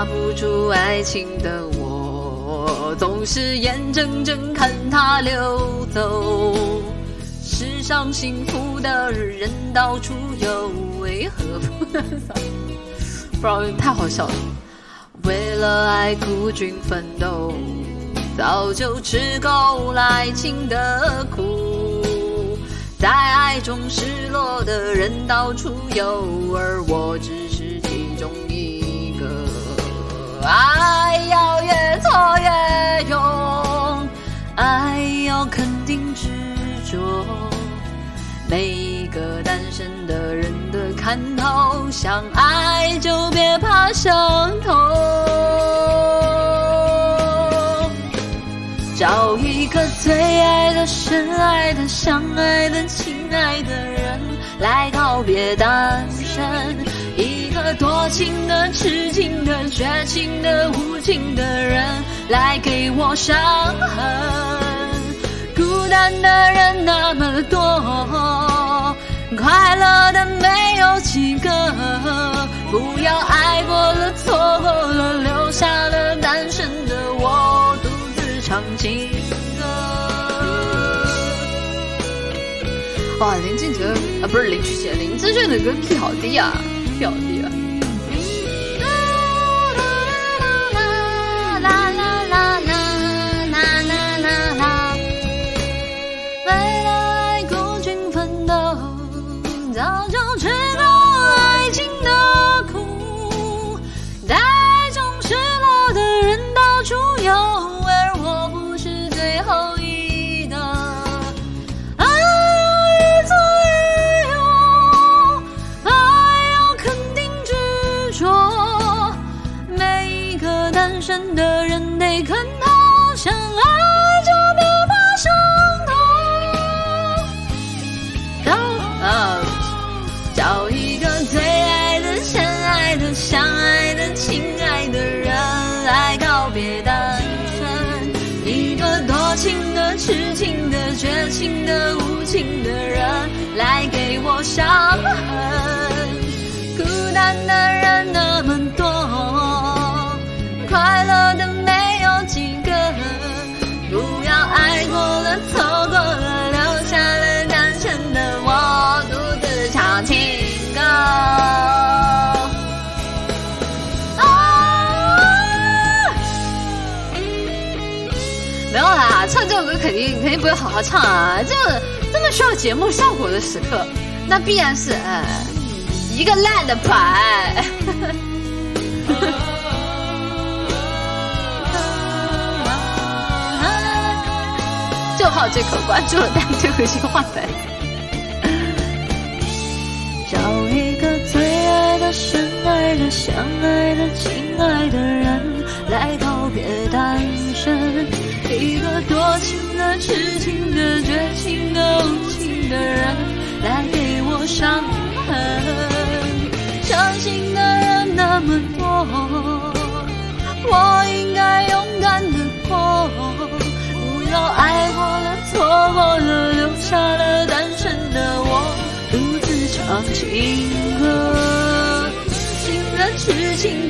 抓不住爱情的我，总是眼睁睁看它流走。世上幸福的人到处有，为何不能？不知道太好笑了。为了爱孤军奋斗，早就吃够了爱情的苦。在爱中失落的人到处有，而我只爱要越挫越勇，爱要肯定执着。每一个单身的人的看头，想爱就别怕伤痛。找一个最爱的、深爱的、相爱的、亲爱的人来告别单身。多情的、痴情的、绝情的、无情的人来给我伤痕。孤单的人那么多，快乐的没有几个。不要爱过了、错过了，留下了单身的我独自唱情歌。哇，林俊杰啊，不是林俊杰，林志炫的歌 key 好低啊表弟。个单身的人得看透，想爱就别怕伤痛。找啊，找一个最爱的、深爱的、相爱的、亲爱的人来告别单身。一个多情的、痴情的、绝情的、无情的人来给我伤痕。自唱情歌。啊！没有啦，唱这首歌肯定肯定不会好好唱啊！这这么需要节目效果的时刻，那必然是哎一个烂的牌。就好这口，关注了但这个新话粉。爱的人来告别单身。一个多情的、痴情的、绝情的、无情的人来给我伤痕。伤心的人那么多，我应该勇敢的过。不要爱过了，错过了，留下了单身的我，独自唱情歌。情的、痴情的、